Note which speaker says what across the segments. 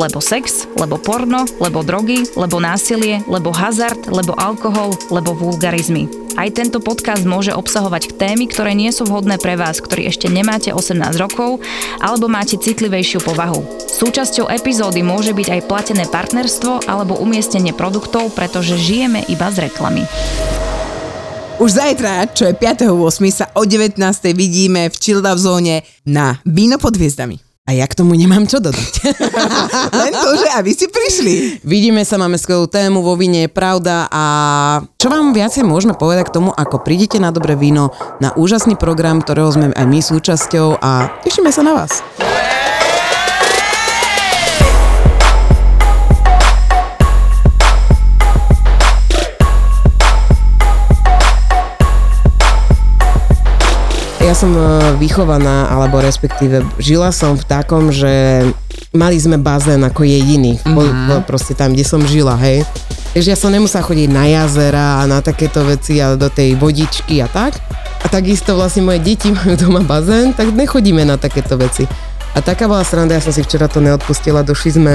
Speaker 1: Lebo sex, lebo porno, lebo drogy, lebo násilie, lebo hazard, lebo alkohol, lebo vulgarizmy. Aj tento podcast môže obsahovať témy, ktoré nie sú vhodné pre vás, ktorí ešte nemáte 18 rokov alebo máte citlivejšiu povahu. Súčasťou epizódy môže byť aj platené partnerstvo alebo umiestnenie produktov, pretože žijeme iba z reklamy.
Speaker 2: Už zajtra, čo je 5.8. sa o 19. vidíme v Childa v zóne na Víno pod hviezdami. A ja k tomu nemám čo dodať. Len to, že aby ste prišli.
Speaker 3: Vidíme sa, máme skvelú tému, vo víne je pravda a čo vám viacej môžeme povedať k tomu, ako prídete na dobré víno, na úžasný program, ktorého sme aj my súčasťou a tešíme sa na vás. Ja som e, vychovaná, alebo respektíve žila som v takom, že mali sme bazén ako jediný, mm-hmm. proste tam, kde som žila, hej. Takže ja som nemusela chodiť na jazera a na takéto veci a do tej vodičky a tak. A takisto vlastne moje deti majú doma bazén, tak nechodíme na takéto veci. A taká bola sranda, ja som si včera to neodpustila, došli sme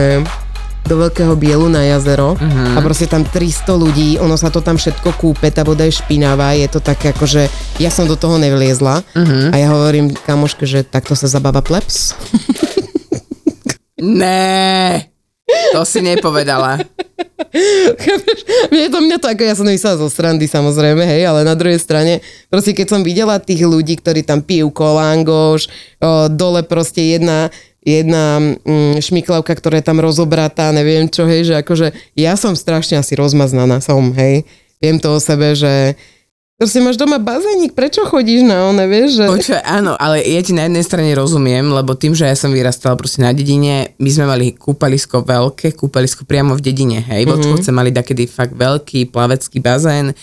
Speaker 3: do Veľkého Bielu na jazero uh-huh. a proste tam 300 ľudí, ono sa to tam všetko kúpe, tá voda je špinavá, je to také ako, že ja som do toho nevliezla uh-huh. a ja hovorím kamoške, že takto sa zabáva plebs.
Speaker 2: Né, to si nepovedala.
Speaker 3: Mne to, mňa to ako, ja som myslela zo srandy samozrejme, hej, ale na druhej strane, proste keď som videla tých ľudí, ktorí tam pijú kolangoš, o, dole proste jedna jedna mm, šmiklavka, ktorá je tam rozobratá, neviem čo, hej, že akože ja som strašne asi rozmaznaná som, hej. Viem to o sebe, že Proste máš doma bazénik, prečo chodíš na one, vieš? Že...
Speaker 2: Počuaj, áno, ale ja ti na jednej strane rozumiem, lebo tým, že ja som vyrastala proste na dedine, my sme mali kúpalisko veľké, kúpalisko priamo v dedine, hej, mm-hmm. mali takedy fakt veľký plavecký bazén,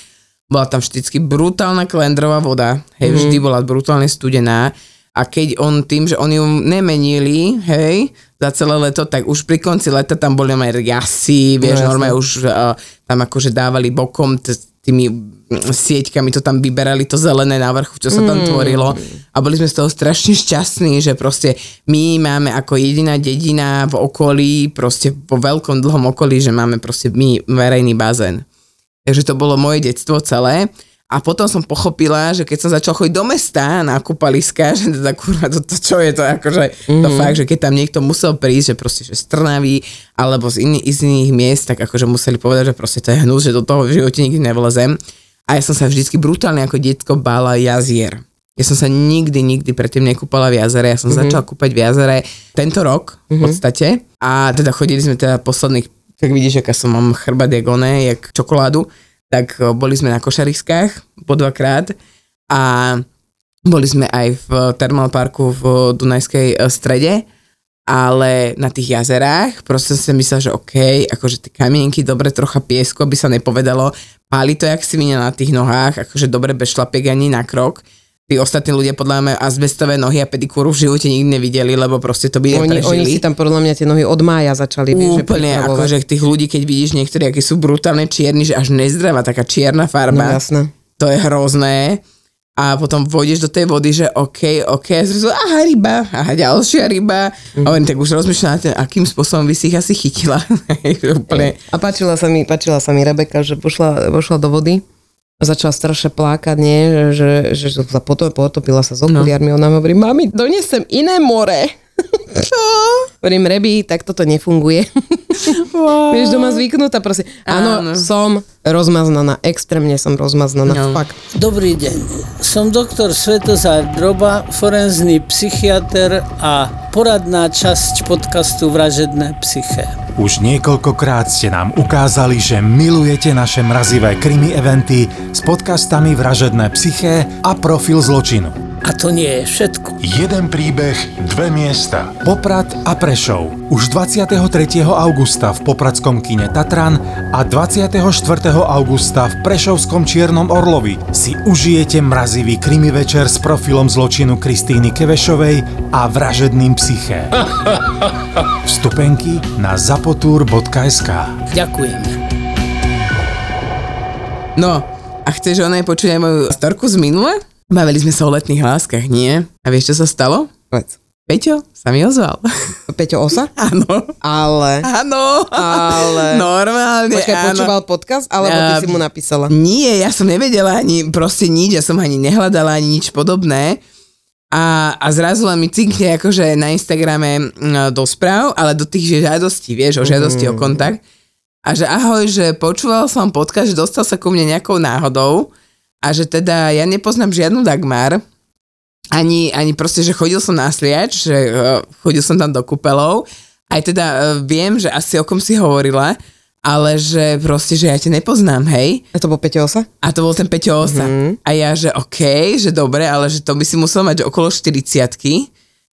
Speaker 2: bola tam vždycky brutálna klendrová voda, hej, mm-hmm. vždy bola brutálne studená a keď on tým, že oni ju nemenili, hej, za celé leto, tak už pri konci leta tam boli aj riasy, vieš, no, normálne už uh, tam akože dávali bokom t- tými sieťkami to tam vyberali to zelené na vrchu, čo sa tam mm. tvorilo a boli sme z toho strašne šťastní, že proste my máme ako jediná dedina v okolí, proste po veľkom dlhom okolí, že máme proste my verejný bazén. Takže to bolo moje detstvo celé. A potom som pochopila, že keď som začal chodiť do mesta na kúpaliska, že teda kurva, to, to čo je to akože, mm-hmm. to mhm. fakt, že keď tam niekto musel prísť, že proste, že z Trnavy alebo z, iný, z iných miest, tak akože museli povedať, že proste to je hnus, že do toho v živote nikdy nevlezem. A ja som sa vždycky brutálne ako detko bála jazier. Ja som sa nikdy, nikdy predtým nekúpala v jazere. Ja som mm-hmm. začala kúpať v jazere tento rok v mm-hmm. podstate. A teda chodili sme teda posledných, tak vidíš, aká som mám chrbát jak jak čokoládu tak e, boli sme na košariskách po dvakrát a boli sme aj v termálparku v Dunajskej e, strede, ale na tých jazerách. Proste som si myslel, že OK, akože tie kamienky, dobre, trocha piesku, by sa nepovedalo, páli to jak svinia na tých nohách, akože dobre bez šlapiek ani na krok, tí ostatní ľudia podľa mňa azbestové nohy a pedikúru v živote nikdy nevideli, lebo proste to by
Speaker 3: oni,
Speaker 2: neprežili.
Speaker 3: Oni si tam podľa mňa tie nohy od mája začali.
Speaker 2: Úplne, že akože tých ľudí, keď vidíš niektorí, akí sú brutálne čierni, že až nezdravá taká čierna farba.
Speaker 3: No, jasné.
Speaker 2: To je hrozné. A potom vôjdeš do tej vody, že OK, OK, a zrazu, aha, ryba, aha, ďalšia ryba. Mm. A on tak už rozmýšľa, akým spôsobom by si ich asi chytila.
Speaker 3: Úplne. A páčila sa mi, páčila sa mi Rebeka, že pošla, pošla do vody začala strašne plakať, nie? Že, že, že potom potopila sa s okuliarmi. No. Ona hovorí, mami, donesem iné more. Čo? Hovorím, Rebi, tak toto nefunguje. Wow. Vieš, doma zvyknutá. Áno, Áno, som rozmaznaná, extrémne som rozmaznaná, no. fakt.
Speaker 4: Dobrý deň, som doktor Svetozár Droba, forenzný psychiatr a poradná časť podcastu Vražedné psyché.
Speaker 5: Už niekoľkokrát ste nám ukázali, že milujete naše mrazivé krimi eventy s podcastami Vražedné psyché a Profil zločinu.
Speaker 4: A to nie je všetko.
Speaker 5: Jeden príbeh, dve miesta. Poprad a Prešov. Už 23. augusta v Popradskom kine Tatran a 24. augusta v Prešovskom Čiernom Orlovi si užijete mrazivý krimi večer s profilom zločinu Kristýny Kevešovej a vražedným psyché. Vstupenky na zapotur.sk
Speaker 4: Ďakujeme.
Speaker 2: No, a chceš oné počuť aj moju storku z minule? Bavili sme sa o letných láskach, nie? A vieš, čo sa stalo?
Speaker 3: Povedz.
Speaker 2: Peťo sa mi ozval.
Speaker 3: Peťo Osa?
Speaker 2: Áno.
Speaker 3: Ale...
Speaker 2: Áno.
Speaker 3: Ale...
Speaker 2: Normálne,
Speaker 3: Počkaj,
Speaker 2: áno.
Speaker 3: počúval podcast, alebo ty si mu napísala?
Speaker 2: Nie, ja som nevedela ani proste nič, ja som ani nehľadala ani nič podobné. A, a zrazu len mi cinkne akože na Instagrame mm, do správ, ale do tých že žiadostí, vieš, o žiadosti o kontakt. A že ahoj, že počúval som podcast, že dostal sa ku mne nejakou náhodou a že teda ja nepoznám žiadnu Dagmar, ani, ani proste, že chodil som na sliač, že uh, chodil som tam do kúpelov, aj teda uh, viem, že asi o kom si hovorila, ale že proste, že ja ťa nepoznám, hej.
Speaker 3: A to bol Peťo Osa?
Speaker 2: A to bol ten Peťo Osa. Mm-hmm. A ja, že OK, že dobre, ale že to by si musel mať okolo 40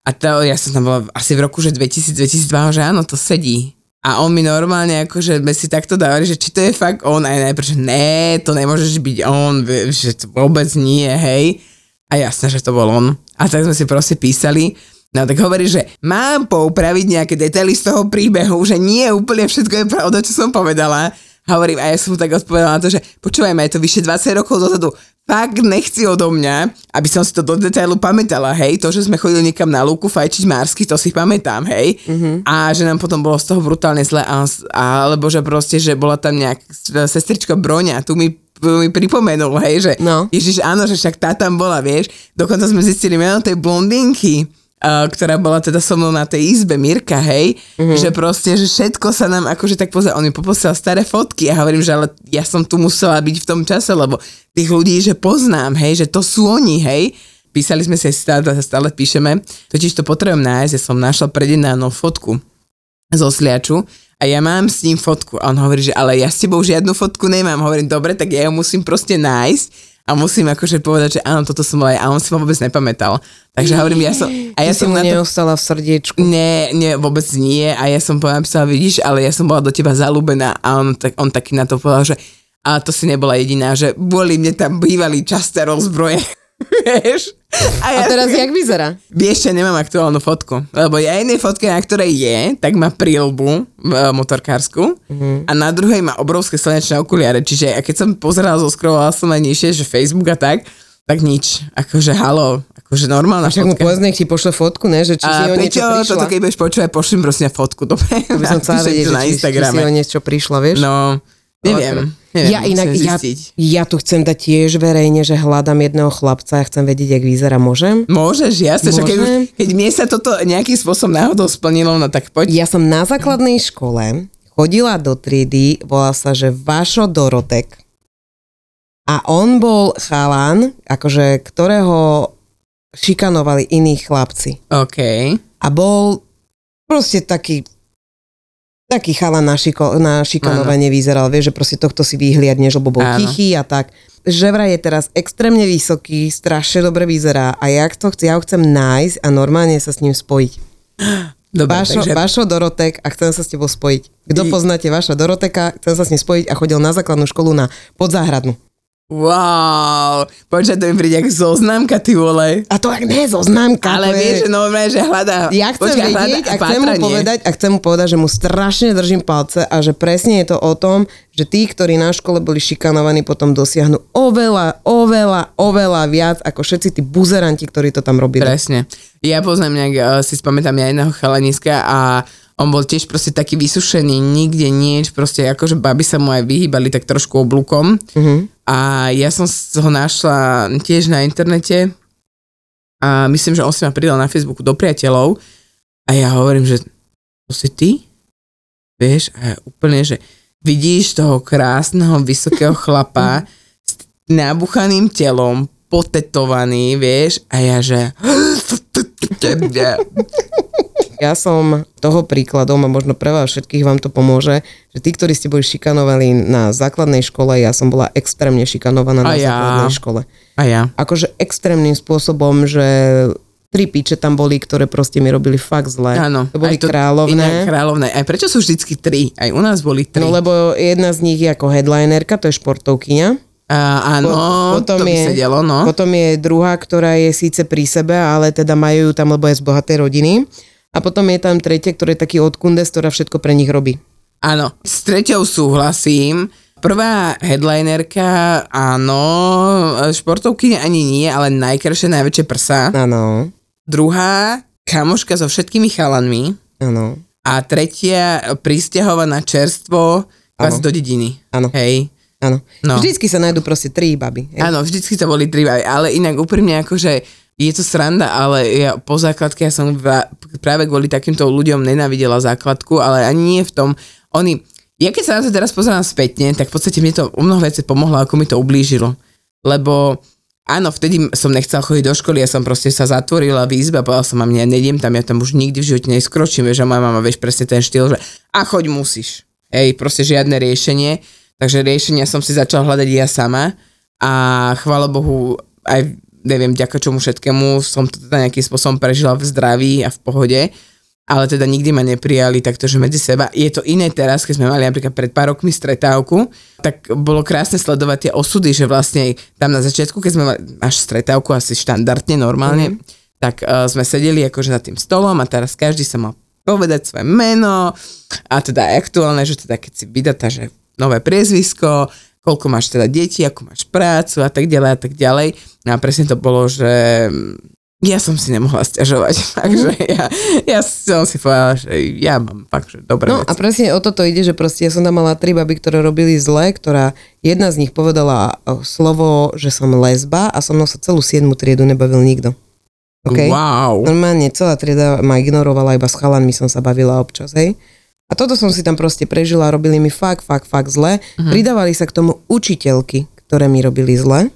Speaker 2: A to, ja som tam bola asi v roku, že 2000-2002, že áno, to sedí. A on mi normálne, akože sme si takto dávali, že či to je fakt on, aj najprv, že ne, to nemôžeš byť on, že to vôbec nie, hej. A jasné, že to bol on. A tak sme si proste písali. No tak hovorí, že mám poupraviť nejaké detaily z toho príbehu, že nie úplne všetko je pravda, čo som povedala. Hovorím, a ja som mu tak odpovedala na to, že počúvajme, je to vyše 20 rokov dozadu. Fakt nechci odo mňa, aby som si to do detailu pamätala, hej. To, že sme chodili niekam na lúku fajčiť mársky, to si pamätám, hej. Mm-hmm. A že nám potom bolo z toho brutálne zle, alebo že proste, že bola tam nejak sestrička Broňa, tu mi mi pripomenul, hej, že
Speaker 3: No.
Speaker 2: Ježiš, áno, že však tá tam bola, vieš. Dokonca sme zistili meno tej blondinky, uh, ktorá bola teda so mnou na tej izbe, Mirka, hej, mm-hmm. že proste, že všetko sa nám akože tak pozrie, on mi poposiel staré fotky a hovorím, že ale ja som tu musela byť v tom čase, lebo tých ľudí, že poznám, hej, že to sú oni, hej. Písali sme si stále, stále píšeme, totiž to potrebujem nájsť, ja som našla predjednánú fotku zo sliaču a ja mám s ním fotku. A on hovorí, že ale ja s tebou žiadnu fotku nemám. Hovorím, dobre, tak ja ju musím proste nájsť a musím akože povedať, že áno, toto som ja. A on si ma vôbec nepamätal. Takže hovorím, ja som... A ja som na to...
Speaker 3: neostala v srdiečku.
Speaker 2: Nie, nie, vôbec nie. A ja som napísala, vidíš, ale ja som bola do teba zalúbená. A on, tak, on taký na to povedal, že a to si nebola jediná, že boli mne tam bývali časté rozbroje. Vieš?
Speaker 3: A teraz jak vyzerá?
Speaker 2: Vieš, čo, nemám aktuálnu fotku, lebo ja jednej fotke, na ktorej je, tak má prílbu e, motorkársku mm-hmm. a na druhej má obrovské slnečné okuliare, čiže a keď som pozerala, zoskrolovala som aj nižšie, že Facebook a tak, tak nič, akože halo, akože normálna
Speaker 3: Však mu
Speaker 2: fotka.
Speaker 3: povedz, nech ti pošle fotku, ne? Že či si
Speaker 2: A
Speaker 3: o niečo
Speaker 2: Peťo,
Speaker 3: prišla.
Speaker 2: toto keď budeš počúvať, pošlím prosím fotku, dobre?
Speaker 3: To by som chcela vedieť, že
Speaker 2: na
Speaker 3: či, či si o niečo prišla, vieš?
Speaker 2: No, neviem. Neviem
Speaker 3: ja inak, ja, ja tu chcem dať tiež verejne, že hľadám jedného chlapca a chcem vedieť, jak vyzerá. Môžem?
Speaker 2: Môžeš, jasne, že keď,
Speaker 3: Môžem?
Speaker 2: keď mne sa toto nejakým spôsobom náhodou splnilo, no tak poď.
Speaker 3: Ja som na základnej škole chodila do triedy, volá sa, že Vašo Dorotek. A on bol chalan, akože, ktorého šikanovali iní chlapci.
Speaker 2: OK.
Speaker 3: A bol proste taký taký chalan na, šiko, na šikanovanie vyzeral, vieš, že proste tohto si vyhliadneš, lebo bol
Speaker 2: Áno.
Speaker 3: tichý a tak. Že vraj je teraz extrémne vysoký, strašne dobre vyzerá a ja to chcem, ja ho chcem nájsť a normálne sa s ním spojiť.
Speaker 2: Dobre,
Speaker 3: Vašo,
Speaker 2: takže...
Speaker 3: Vašo Dorotek a chcem sa s tebou spojiť. Kto
Speaker 2: I-
Speaker 3: poznáte Vaša Doroteka, chcem sa s ním spojiť a chodil na základnú školu na podzáhradnú.
Speaker 2: Wow, počkaj, to mi príde ako zoznámka, ty vole.
Speaker 3: A to ak ne, zoznámka.
Speaker 2: Ale
Speaker 3: to je-
Speaker 2: vieš, že normálne, že hľadá...
Speaker 3: Ja chcem
Speaker 2: počkaj,
Speaker 3: vedieť
Speaker 2: hľadá
Speaker 3: a chcem mu povedať, a chcem mu povedať, že mu strašne držím palce a že presne je to o tom, že tí, ktorí na škole boli šikanovaní, potom dosiahnu oveľa, oveľa, oveľa viac ako všetci tí buzeranti, ktorí to tam robili.
Speaker 2: Presne. Ja poznám nejak, uh, si spamätám ja jedného chalaniska a on bol tiež proste taký vysušený, nikde nič, proste akože baby sa mu aj vyhýbali tak trošku oblúkom. Uh-huh. A ja som ho našla tiež na internete a myslím, že on si ma pridal na Facebooku do priateľov a ja hovorím, že to si ty? Vieš, a ja úplne, že vidíš toho krásneho, vysokého chlapa s nabuchaným telom, potetovaný, vieš, a ja, že
Speaker 3: Ja som toho príkladom a možno pre vás všetkých vám to pomôže, že tí, ktorí ste boli šikanovaní na základnej škole, ja som bola extrémne šikanovaná na
Speaker 2: A ja.
Speaker 3: základnej škole.
Speaker 2: A ja.
Speaker 3: Akože extrémnym spôsobom, že tri piče tam boli, ktoré proste mi robili fakt zle.
Speaker 2: Áno.
Speaker 3: To boli
Speaker 2: aj to,
Speaker 3: kráľovné.
Speaker 2: Inak kráľovné. Aj prečo sú vždycky tri? Aj u nás boli tri.
Speaker 3: No lebo jedna z nich je ako headlinerka, to je športovkyňa.
Speaker 2: A, áno,
Speaker 3: potom
Speaker 2: to by
Speaker 3: je,
Speaker 2: sedelo, no.
Speaker 3: Potom je druhá, ktorá je síce pri sebe, ale teda majú ju tam, lebo je z bohatej rodiny. A potom je tam tretia, ktorý je taký odkundes, ktorá všetko pre nich robí.
Speaker 2: Áno, s treťou súhlasím. Prvá headlinerka, áno, športovky ani nie, ale najkrajšie, najväčšie prsa.
Speaker 3: Áno,
Speaker 2: Druhá, kamoška so všetkými chalanmi.
Speaker 3: áno,
Speaker 2: A tretia, pristahovaná čerstvo vás do dediny.
Speaker 3: Áno.
Speaker 2: Hej.
Speaker 3: áno.
Speaker 2: No.
Speaker 3: Vždycky sa nájdú proste tri baby.
Speaker 2: Áno, vždycky to boli tri baby, ale inak úprimne akože je to sranda, ale ja po základke ja som va- práve kvôli takýmto ľuďom nenávidela základku, ale ani nie v tom, oni, ja keď sa na to teraz pozerám spätne, tak v podstate mne to o mnoho veci pomohlo, ako mi to ublížilo. Lebo áno, vtedy som nechcela chodiť do školy, ja som proste sa zatvorila v izbe a povedala som, mami, ja nediem tam, ja tam už nikdy v živote neskročím, vieš, a moja mama, vieš, presne ten štýl, že a choď musíš. Hej, proste žiadne riešenie. Takže riešenia som si začala hľadať ja sama a chvála Bohu aj neviem, vďaka čomu všetkému som to teda nejakým spôsobom prežila v zdraví a v pohode, ale teda nikdy ma neprijali takto, že medzi seba. Je to iné teraz, keď sme mali napríklad pred pár rokmi stretávku, tak bolo krásne sledovať tie osudy, že vlastne tam na začiatku, keď sme mali až stretávku asi štandardne, normálne, mm. tak uh, sme sedeli akože za tým stolom a teraz každý sa mal povedať svoje meno a teda aktuálne, že teda keď si vydatá, že nové priezvisko, koľko máš teda detí, ako máš prácu a tak ďalej a tak ďalej. No a presne to bolo, že ja som si nemohla stiažovať. Takže ja, ja som si povedala, že ja mám fakt, že dobré
Speaker 3: No a
Speaker 2: veci.
Speaker 3: presne o toto ide, že proste ja som tam mala tri baby, ktoré robili zle, ktorá jedna z nich povedala o, slovo, že som lesba a so mnou sa celú 7 triedu nebavil nikto. Okay?
Speaker 2: Wow.
Speaker 3: Normálne celá trieda ma ignorovala, iba s chalanmi som sa bavila občas, hej. A toto som si tam proste prežila, robili mi fakt, fakt, fakt zle.
Speaker 2: Mhm.
Speaker 3: Pridávali sa k tomu učiteľky, ktoré mi robili zle.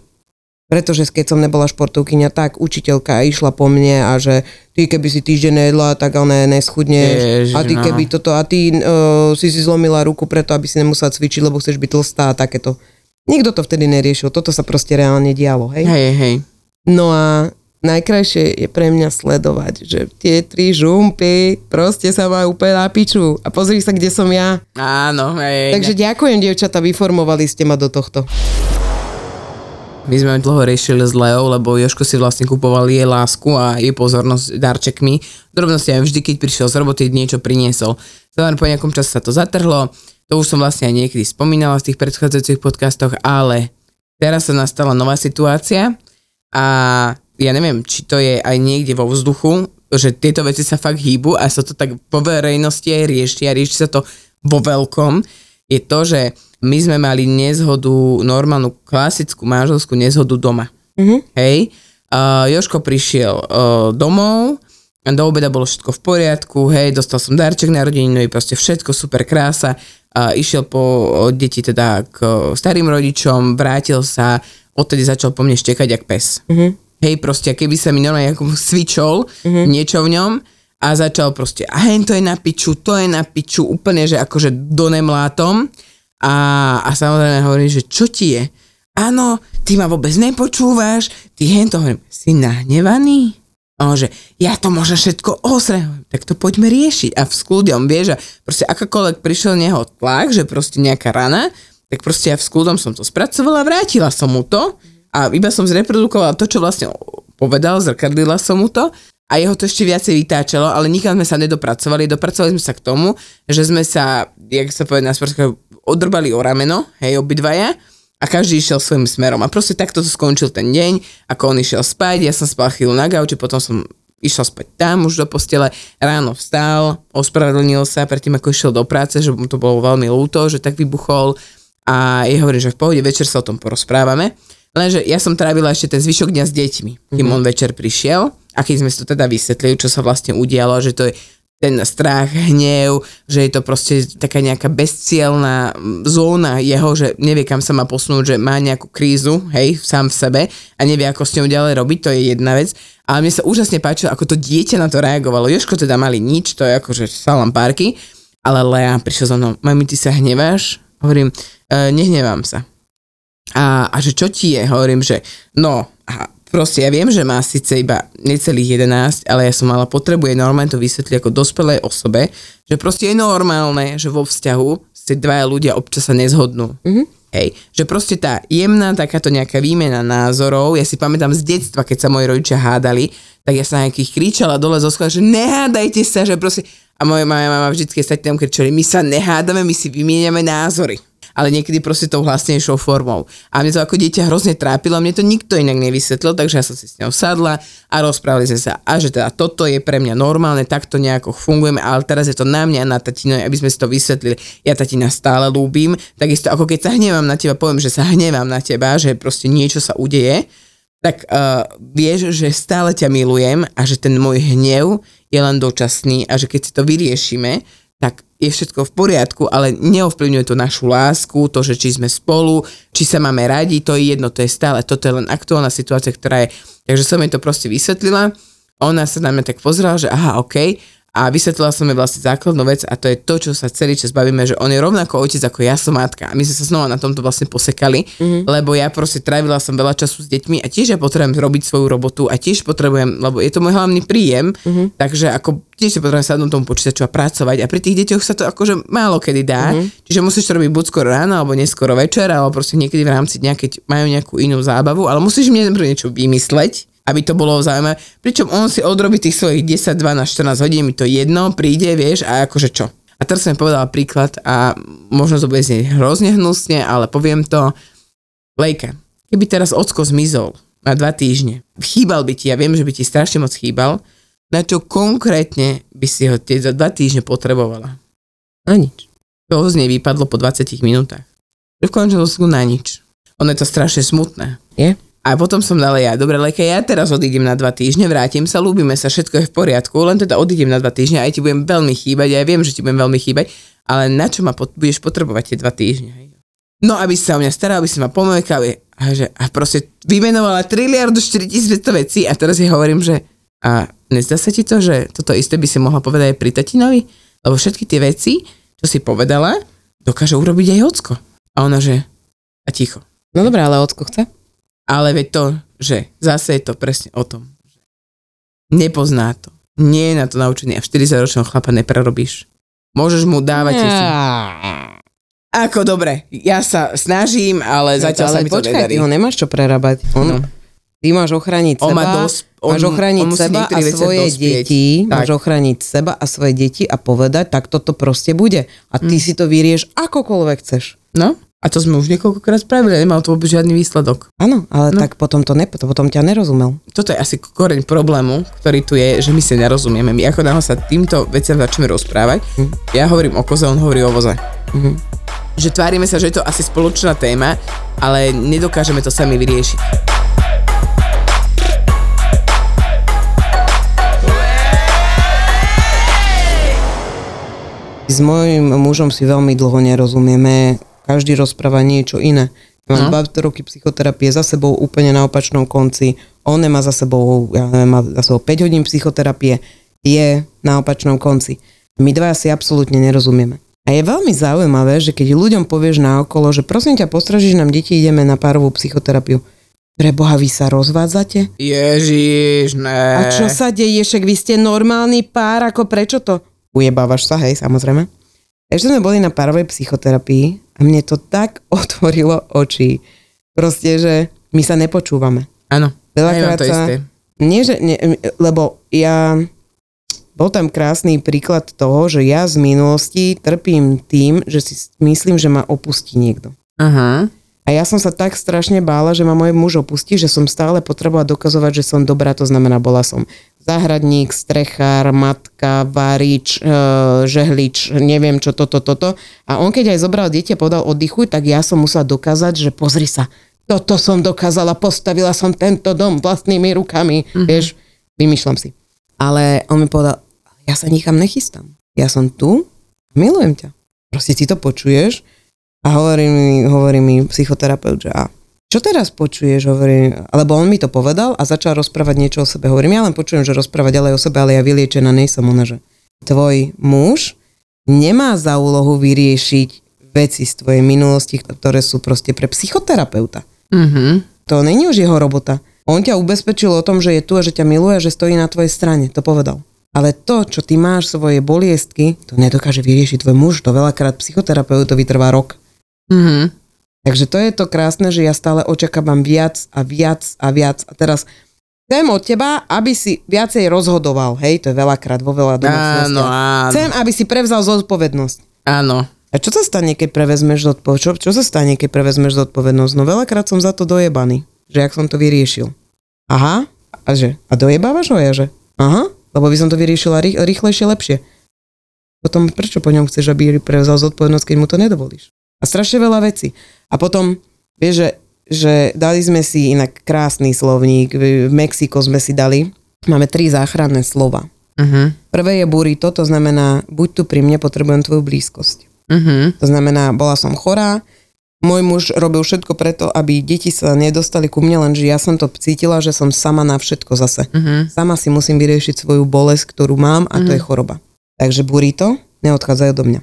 Speaker 3: Pretože keď som nebola športovkyňa, tak učiteľka išla po mne a že ty keby si týždeň nejedla, tak ona neschudneš.
Speaker 2: Ježiš,
Speaker 3: a ty
Speaker 2: no.
Speaker 3: keby toto, a ty uh, si si zlomila ruku preto, aby si nemusela cvičiť, lebo chceš byť tlstá a takéto. Nikto to vtedy neriešil, toto sa proste reálne dialo, hej.
Speaker 2: Hej, hej.
Speaker 3: No a najkrajšie je pre mňa sledovať, že tie tri žumpy proste sa majú úplne na piču. A pozri sa, kde som ja.
Speaker 2: Áno, hej.
Speaker 3: Takže ďakujem, dievčata, vyformovali ste ma do tohto.
Speaker 2: My sme dlho riešili s Leou, lebo Joško si vlastne kupoval jej lásku a jej pozornosť darčekmi. Drobnosti aj vždy, keď prišiel z roboty, niečo priniesol. Zároveň po nejakom čase sa to zatrhlo, to už som vlastne aj niekedy spomínala v tých predchádzajúcich podcastoch, ale teraz sa nastala nová situácia a ja neviem, či to je aj niekde vo vzduchu, že tieto veci sa fakt hýbu a sa to tak po verejnosti aj rieši a rieši sa to vo veľkom, je to, že my sme mali nezhodu, normálnu klasickú manželskú nezhodu doma.
Speaker 3: Mhm.
Speaker 2: Hej. Uh, Joško prišiel uh, domov, do obeda bolo všetko v poriadku, hej, dostal som darček na rodinu, proste všetko super krása. Uh, išiel po deti teda k uh, starým rodičom, vrátil sa, odtedy začal po mne štekať jak pes.
Speaker 3: Mhm.
Speaker 2: Hej, proste, keby sa mi normálne ako svičol niečo v ňom a začal proste, a hen to je na piču, to je na piču, úplne, že akože donemlátom. A, a samozrejme hovorím, že čo ti je? Áno, ty ma vôbec nepočúvaš, ty hen to hovorím, si nahnevaný? O, že ja to môžem všetko osre, tak to poďme riešiť. A v skľudom, vieš, a proste akákoľvek prišiel neho tlak, že proste nejaká rana, tak proste ja v skľudom som to spracovala, vrátila som mu to a iba som zreprodukovala to, čo vlastne povedal, zrkadlila som mu to a jeho to ešte viacej vytáčalo, ale nikam sme sa nedopracovali. Dopracovali sme sa k tomu, že sme sa, jak sa povie na sportského, odrbali o rameno, hej, obidvaja, a každý išiel svojim smerom. A proste takto to skončil ten deň, ako on išiel spať, ja som spal chvíľu na gauči, potom som išiel spať tam už do postele, ráno vstal, ospravedlnil sa predtým, ako išiel do práce, že mu to bolo veľmi ľúto, že tak vybuchol a je hovorí, že v pohode večer sa o tom porozprávame. Lenže ja som trávila ešte ten zvyšok dňa s deťmi, kým mm-hmm. on večer prišiel a keď sme si to teda vysvetlili, čo sa vlastne udialo, že to je ten strach, hnev, že je to proste taká nejaká bezcielná zóna jeho, že nevie, kam sa má posunúť, že má nejakú krízu, hej, sám v sebe a nevie, ako s ňou ďalej robiť, to je jedna vec. Ale mne sa úžasne páčilo, ako to dieťa na to reagovalo. Joško teda mali nič, to je akože salam párky, ale Lea prišiel za mnou, mami, ty sa hneváš? Hovorím, e, nehnevám sa. A, a že čo ti je? Hovorím, že no, a proste ja viem, že má síce iba necelých 11, ale ja som mala potrebu jej normálne to vysvetliť ako dospelej osobe, že proste je normálne, že vo vzťahu si dvaja ľudia občas sa nezhodnú. Mm-hmm. Hej, že proste tá jemná takáto nejaká výmena názorov, ja si pamätám z detstva, keď sa moji rodičia hádali, tak ja sa nejakých kričala dole zo schoda, že nehádajte sa, že proste... A moja mama vždycky sa tam kričali, my sa nehádame, my si vymieňame názory ale niekedy proste tou hlasnejšou formou. A mne to ako dieťa hrozne trápilo, mne to nikto inak nevysvetlil, takže ja som si s ňou sadla a rozprávali sme sa, a že teda toto je pre mňa normálne, takto nejako fungujeme, ale teraz je to na mňa, na tatino, aby sme si to vysvetlili. Ja tatina stále ľúbim, takisto ako keď sa hnevám na teba, poviem, že sa hnevám na teba, že proste niečo sa udeje, tak uh, vieš, že stále ťa milujem a že ten môj hnev je len dočasný a že keď si to vyriešime, tak je všetko v poriadku, ale neovplyvňuje to našu lásku, to, že či sme spolu, či sa máme radi, to je jedno, to je stále, toto je len aktuálna situácia, ktorá je. Takže som jej to proste vysvetlila, ona sa na mňa tak pozrela, že aha, OK, a vysvetlila som jej vlastne základnú vec a to je to, čo sa celý čas bavíme, že on je rovnako otec ako ja som matka. A my sme sa znova na tomto vlastne posekali, mm-hmm. lebo ja proste trávila som veľa času s deťmi a tiež ja potrebujem robiť svoju robotu a tiež potrebujem, lebo je to môj hlavný príjem, mm-hmm. takže ako tiež si potrebujem sadnúť tomu počítaču a pracovať a pri tých deťoch sa to akože málo kedy dá, mm-hmm. čiže musíš to robiť buď skoro ráno alebo neskoro večer alebo proste niekedy v rámci dňa, keď majú nejakú inú zábavu, ale musíš mne niečo vymysleť, aby to bolo zaujímavé. Pričom on si odrobí tých svojich 10, 12, 14 hodín, mi to jedno, príde, vieš, a akože čo. A teraz som povedala príklad a možno to bude znieť hrozne hnusne, ale poviem to. Lejka, keby teraz ocko zmizol na dva týždne, chýbal by ti, ja viem, že by ti strašne moc chýbal, na čo konkrétne by si ho tie za dva týždne potrebovala?
Speaker 3: Na nič.
Speaker 2: To z nej vypadlo po 20 minútach. V končnom na nič. Ono je to strašne smutné.
Speaker 3: Je?
Speaker 2: A potom som dala ja, dobre, leke, ja teraz odídem na dva týždne, vrátim sa, ľúbime sa, všetko je v poriadku, len teda odídem na dva týždne, aj ti budem veľmi chýbať, ja viem, že ti budem veľmi chýbať, ale na čo ma pot- budeš potrebovať tie dva týždne? No, aby sa o mňa staral, aby si ma pomojkal, a, že, a proste vymenovala triliardu 4500 vecí a teraz jej hovorím, že a nezdá sa ti to, že toto isté by si mohla povedať aj pri tatinovi? Lebo všetky tie veci, čo si povedala, dokáže urobiť aj Ocko. A ona, že a ticho.
Speaker 3: No dobré, ale Ocko chce?
Speaker 2: Ale veď to, že zase je to presne o tom. Nepozná to. Nie je na to naučený a v 40-ročného chlapa neprerobíš. Môžeš mu dávať. Ako dobre, ja sa snažím, ale zatiaľ
Speaker 3: ale
Speaker 2: sa mi to
Speaker 3: počkaj,
Speaker 2: nedarí.
Speaker 3: ty ho nemáš čo prerábať. On,
Speaker 2: No.
Speaker 3: Ty máš ochrániť
Speaker 2: On
Speaker 3: seba,
Speaker 2: dos- on-
Speaker 3: máš ochrániť
Speaker 2: on
Speaker 3: seba a svoje
Speaker 2: dospieť.
Speaker 3: deti,
Speaker 2: Tak.
Speaker 3: máš ochrániť seba a svoje deti a povedať, tak toto proste bude. A ty
Speaker 2: Mm.
Speaker 3: si to vyrieš akokoľvek chceš.
Speaker 2: No, a to sme už niekoľkokrát spravili, nemal to vôbec žiadny výsledok.
Speaker 3: Áno, ale
Speaker 2: No.
Speaker 3: tak potom to ne, potom ťa nerozumel.
Speaker 2: Toto je asi koreň problému, ktorý tu je, že my si nerozumieme. My ako náhle sa týmto veciam začneme rozprávať, ja hovorím o koze, on hovorí o voze. Že tvárime sa, že je to asi spoločná téma, ale nedokážeme to sami vyriešiť.
Speaker 3: S mojim mužom si veľmi dlho nerozumieme, každý rozpráva niečo iné. Mám
Speaker 2: No.
Speaker 3: dva roky psychoterapie za sebou úplne na opačnom konci, on nemá za sebou, ja neviem, má za sebou 5 hodín psychoterapie, je na opačnom konci. My dva si absolútne nerozumieme. A je veľmi zaujímavé, že keď ľuďom povieš na okolo, že prosím ťa, postražíš nám deti, ideme na párovú psychoterapiu. Pre Boha, vy sa rozvádzate?
Speaker 2: Ježiš, ne.
Speaker 3: A čo sa deje, však vy ste normálny pár, ako prečo to? Ujebávaš sa, hej, samozrejme. Takže sme boli na párovej psychoterapii a mne to tak otvorilo oči. Proste, že my sa nepočúvame.
Speaker 2: Áno,
Speaker 3: Veľakrát
Speaker 2: to
Speaker 3: sa...
Speaker 2: isté.
Speaker 3: Nie, že... Nie, lebo ja... Bol tam krásny príklad toho, že ja z minulosti trpím tým, že si myslím, že ma opustí niekto.
Speaker 2: Aha.
Speaker 3: A ja som sa tak strašne bála, že ma môj muž opustí, že som stále potrebovala dokazovať, že som dobrá, to znamená, bola som záhradník, strechár, matka, varič, e, žehlič, neviem čo, toto, toto. A on keď aj zobral dieťa, povedal oddychuj, tak ja som musela dokázať, že pozri sa, toto som dokázala, postavila som tento dom vlastnými rukami, mm-hmm. vieš, vymýšľam si. Ale on mi povedal, Ja sa nikam nechystám. Ja som tu, milujem ťa. Proste ty to počuješ a hovorí mi, hovorí mi psychoterapeut, že a čo teraz počuješ, hovorí, alebo on mi to povedal a začal rozprávať niečo o sebe. Hovorím, ja len počujem, že rozpráva ďalej o sebe, ale ja vyliečená nejsem ona, že tvoj muž nemá za úlohu vyriešiť veci z tvojej minulosti, ktoré sú proste pre psychoterapeuta.
Speaker 2: Mhm.
Speaker 3: To není už jeho robota. On ťa ubezpečil o tom, že je tu a že ťa miluje, že stojí na tvojej strane. To povedal. Ale to, čo ty máš svoje boliestky, to nedokáže vyriešiť tvoj muž. To veľakrát psychoterapeutovi trvá rok.
Speaker 2: Mhm.
Speaker 3: Takže to je to krásne, že ja stále očakávam viac a viac a viac. A teraz chcem od teba, aby si viacej rozhodoval. Hej, to je veľakrát vo veľa domácnostiach.
Speaker 2: áno.
Speaker 3: Chcem, aby si prevzal zodpovednosť.
Speaker 2: Áno.
Speaker 3: A čo sa stane, keď prevezmeš zodpovednosť? Čo, čo sa stane, keď prevezmeš zodpovednosť? No veľakrát som za to dojebaný, že jak som to vyriešil. Aha, a že? A dojebávaš ho ja, že? Aha, lebo by som to vyriešila rých, rýchlejšie, lepšie. Potom prečo po ňom chceš, aby prevzal zodpovednosť, keď mu to nedovolíš? A strašne veľa vecí. A potom, vieš, že, že dali sme si inak krásny slovník, v Mexiko sme si dali, máme tri záchranné slova.
Speaker 2: Mhm.
Speaker 3: Prvé je burrito, to znamená, buď tu pri mne, potrebujem tvoju blízkosť.
Speaker 2: Mhm.
Speaker 3: To znamená, bola som chorá, môj muž robil všetko preto, aby deti sa nedostali ku mne, lenže ja som to cítila, že som sama na všetko zase.
Speaker 2: Mhm.
Speaker 3: Sama si musím vyriešiť svoju bolesť, ktorú mám a to je choroba. Takže burrito, neodchádzajú do mňa.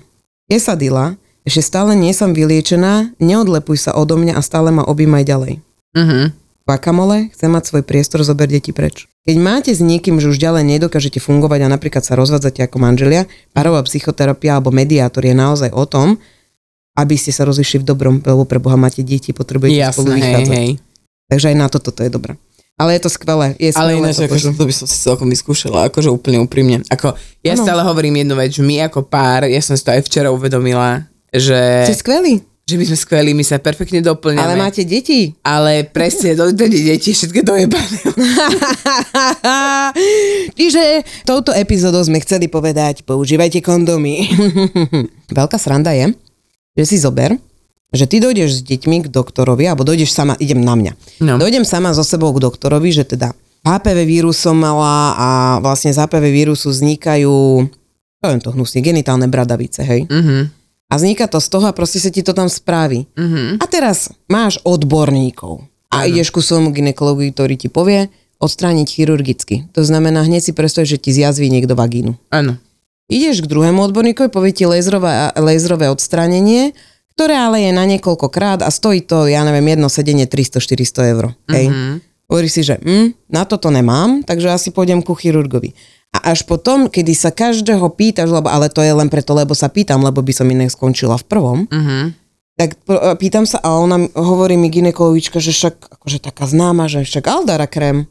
Speaker 3: Quesadilla, ešte stále nie som vyliečená, neodlepuj sa odo mňa a stále ma objímaj ďalej.
Speaker 2: Mhm.
Speaker 3: Guacamole, chcem mať svoj priestor, zober deti preč. Keď máte s niekým, že už ďalej nedokážete fungovať a napríklad sa rozvádzate ako manželia, parová psychoterapia alebo mediátor je naozaj o tom, aby ste sa rozišli v dobrom, lebo pre Boha máte deti, potrebujete spolu
Speaker 2: Jasné, hej,
Speaker 3: vychádzať.
Speaker 2: hej.
Speaker 3: Takže aj na toto to je dobré. Ale je to skvelé. Je
Speaker 2: Ale
Speaker 3: skvelé
Speaker 2: ináč,
Speaker 3: to
Speaker 2: akože, to by som si celkom vyskúšala, akože úplne úprimne. Ako, ja
Speaker 3: Áno.
Speaker 2: stále hovorím jednu vec, že my ako pár, ja som si to aj včera uvedomila, že,
Speaker 3: Ste skvelí,
Speaker 2: že my sme skvelí, my sa perfektne doplňame.
Speaker 3: ale máte deti.
Speaker 2: Ale presne, do, do deti všetky dojebané.
Speaker 3: Čiže touto epizódou sme chceli povedať, používajte kondomy. Veľká sranda je, že si zober, že ty dojdeš s deťmi k doktorovi, alebo dojdeš sama, idem na mňa.
Speaker 2: No.
Speaker 3: Dojdem sama so sebou k doktorovi, že teda HPV vírus som mala a vlastne z HPV vírusu vznikajú, poviem to hnusne, genitálne bradavice, hej.
Speaker 2: Mhm.
Speaker 3: A vzniká to z toho a proste sa ti to tam spraví.
Speaker 2: Mhm.
Speaker 3: A teraz máš odborníkov a ideš ku svojmu ginekologovi, ktorý ti povie odstrániť chirurgicky. To znamená, hneď si predstav, že ti zjazví niekto vagínu.
Speaker 2: Áno.
Speaker 3: Ideš k druhému odborníkovi, povie ti lézrové, lézrové odstránenie, ktoré ale je na niekoľko krát a stojí to, ja neviem, jedno sedenie 300-400 eur. Hej.
Speaker 2: Mhm.
Speaker 3: Hovoríš si, že hm, na toto nemám, takže asi pôjdem ku chirurgovi. A až potom, kedy sa každého pýtaš, lebo, ale to je len preto, lebo sa pýtam, lebo by som inak skončila v prvom,
Speaker 2: Mhm.
Speaker 3: tak pr- pýtam sa a ona hovorí mi ginekologička, že však akože taká známa, že však Aldara krém.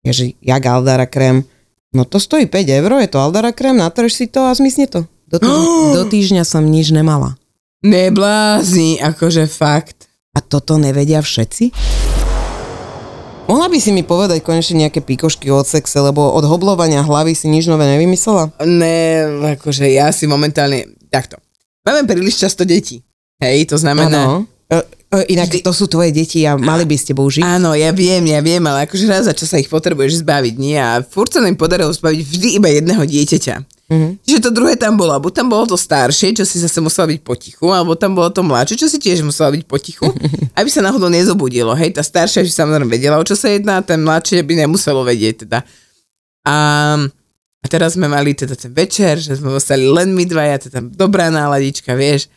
Speaker 3: Je, že jak Aldara krém? No to stojí 5 eur, je to Aldara krém, natrž si to a zmizne to. Do, týždňa, do týždňa som nič nemala.
Speaker 2: Neblázni, akože fakt.
Speaker 3: A toto nevedia všetci? Mohla by si mi povedať konečne nejaké pikošky od sexe, lebo od hoblovania hlavy si nič nové nevymyslela?
Speaker 2: Ne, akože ja si momentálne, takto. Máme príliš často deti. Hej, to znamená...
Speaker 3: Áno. E, e, inak to sú tvoje deti a mali by ste žiť.
Speaker 2: Áno, ja viem, ja viem, ale akože raz za čas sa ich potrebuješ zbaviť, nie? A furt sa nám podarilo zbaviť vždy iba jedného dieťaťa.
Speaker 3: Mhm.
Speaker 2: Čiže to druhé tam bolo, buď tam bolo to staršie, čo si zase musela byť potichu, alebo tam bolo to mladšie, čo si tiež musela byť potichu, aby sa náhodou nezobudilo. Hej, tá staršia že samozrejme vedela, o čo sa jedná, a ten mladšie by nemuselo vedieť teda. A, a teraz sme mali teda ten večer, že sme ostali len my dvaja, teda dobrá náladička, vieš.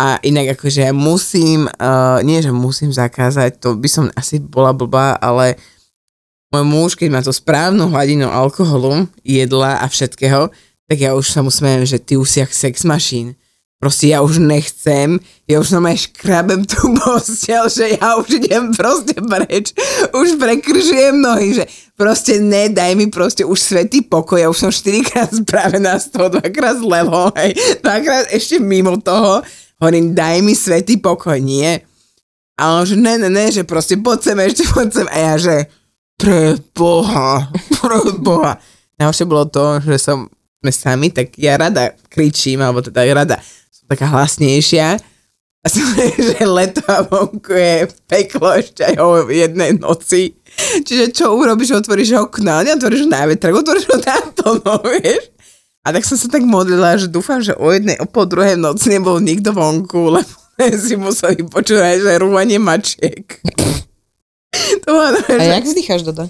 Speaker 2: A inak akože ja musím, uh, nie že musím zakázať, to by som asi bola blbá, ale môj muž, keď má to správnu hladinu alkoholu, jedla a všetkého, tak ja už sa mu smejem, že ty už si jak sex machine. Proste ja už nechcem, ja už normálne škrabem tú postel, že ja už idem proste preč, už prekržujem nohy, že proste nedaj mi proste už svetý pokoj, ja už som 4 krát spravená z toho, dvakrát zlelo, hej, dvakrát ešte mimo toho, hovorím, daj mi svetý pokoj, nie. A on že ne, ne, ne, že proste poď sem ešte, poď sem. A ja že pre Boha, pre Boha. Najhoršie bolo to, že som sme sami, tak ja rada kričím, alebo teda ja rada som taká hlasnejšia. A som, že leto a vonku je peklo ešte aj o jednej noci. Čiže čo urobíš, otvoríš okno, neotvoríš na vetrak, otvoríš ho na to, no vieš. A tak som sa tak modlila, že dúfam, že o jednej, o pol druhej noci nebol nikto vonku, lebo si museli počúvať, že rúvanie mačiek. to bolo,
Speaker 3: A
Speaker 2: že
Speaker 3: jak vzdycháš, Doda?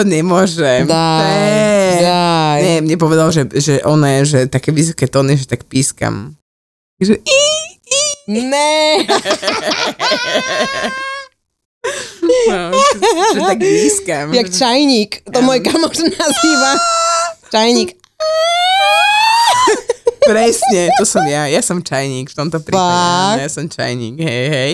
Speaker 2: To nemôžem.
Speaker 3: Daj,
Speaker 2: Ne.
Speaker 3: daj.
Speaker 2: Nie, mne povedal, že, že ono je, že také vysoké tóny, že tak pískam. Že i, i.
Speaker 3: Ne.
Speaker 2: No, že, že tak pískam.
Speaker 3: Jak čajník. To môj kamoš nazýva. Čajník.
Speaker 2: Presne, to som ja. Ja som čajník v tomto prípade.
Speaker 3: Fakt?
Speaker 2: Ja som čajník, hej, hej.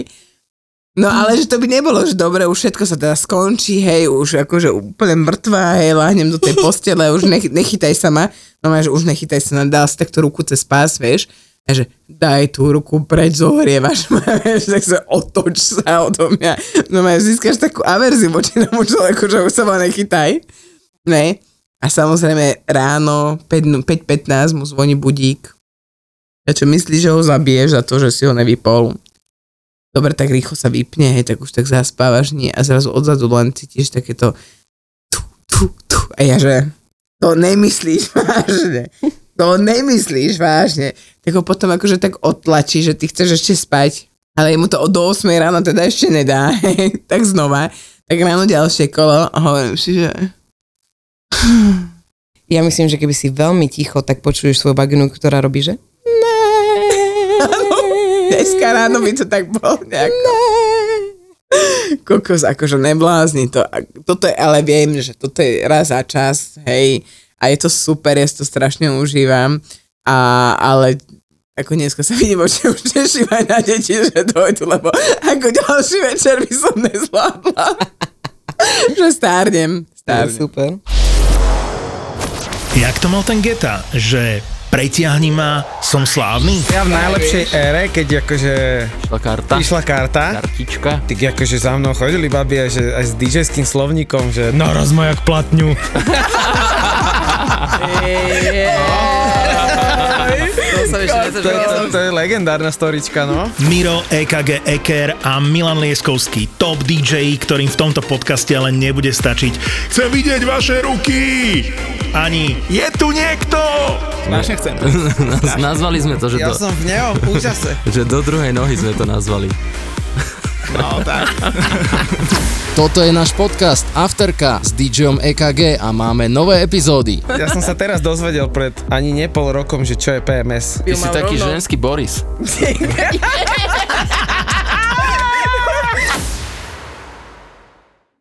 Speaker 2: No ale že to by nebolo, že dobre, už všetko sa teda skončí, hej, už akože úplne mŕtva, hej, láhnem do tej postele, už nech, nechytaj sa ma, no že už nechytaj sa, no dal si takto ruku cez pás, vieš, a že daj tú ruku preč, zohrievaš ma, vieš, tak sa otoč sa odo mňa, no ma získaš takú averziu voči tomu človeku, že už sa ma nechytaj, ne, a samozrejme ráno 5.15 mu zvoní budík, a čo myslíš, že ho zabiješ za to, že si ho nevypol? Dobre, tak rýchlo sa vypne, hej, tak už tak zaspávaš, nie, a zrazu odzadu len cítiš takéto tu, tu, tu, a ja že to nemyslíš vážne, to nemyslíš vážne, tak ho potom akože tak otlačí, že ty chceš ešte spať, ale mu to do 8 ráno teda ešte nedá, hej, tak znova, tak ráno ďalšie kolo a hovorím si, že
Speaker 3: Ja myslím, že keby si veľmi ticho, tak počuješ svoju baginu, ktorá robí, že?
Speaker 2: dneska ráno by to tak bolo nejako. Kokos, akože neblázni to. Toto je, ale viem, že toto je raz za čas, hej, a je to super, ja si to strašne užívam, a, ale ako dneska sa vidím, že už teším aj na deti, že dojdu, lebo ako ďalší večer by som nezvládla. že stárnem, stárnem.
Speaker 3: Super.
Speaker 6: Jak to mal ten Geta, že pretiahni ma, som slávny?
Speaker 7: Ja v najlepšej ére, keď akože
Speaker 8: Išla karta.
Speaker 7: išla karta,
Speaker 8: Kartička.
Speaker 7: tak akože za mnou chodili babi aj, že, aj s DJ-ským slovníkom, že no,
Speaker 6: Naraz ma jak platňu.
Speaker 8: To
Speaker 7: to, to, to je legendárna storička, no.
Speaker 6: Miro, EKG Eker a Milan Lieskovský, top DJ, ktorým v tomto podcaste ale nebude stačiť. Chcem vidieť vaše ruky! Ani je tu niekto!
Speaker 5: Strašne chcem.
Speaker 8: Naz- nazvali sme to, že,
Speaker 7: Ja
Speaker 8: do,
Speaker 7: som v neom úžase.
Speaker 8: že do druhej nohy sme to nazvali.
Speaker 5: No, tak.
Speaker 9: Toto je náš podcast Afterka s DJom EKG a máme nové epizódy.
Speaker 7: Ja som sa teraz dozvedel pred ani ne pol rokom, že čo je PMS.
Speaker 8: Ty si taký ženský Boris.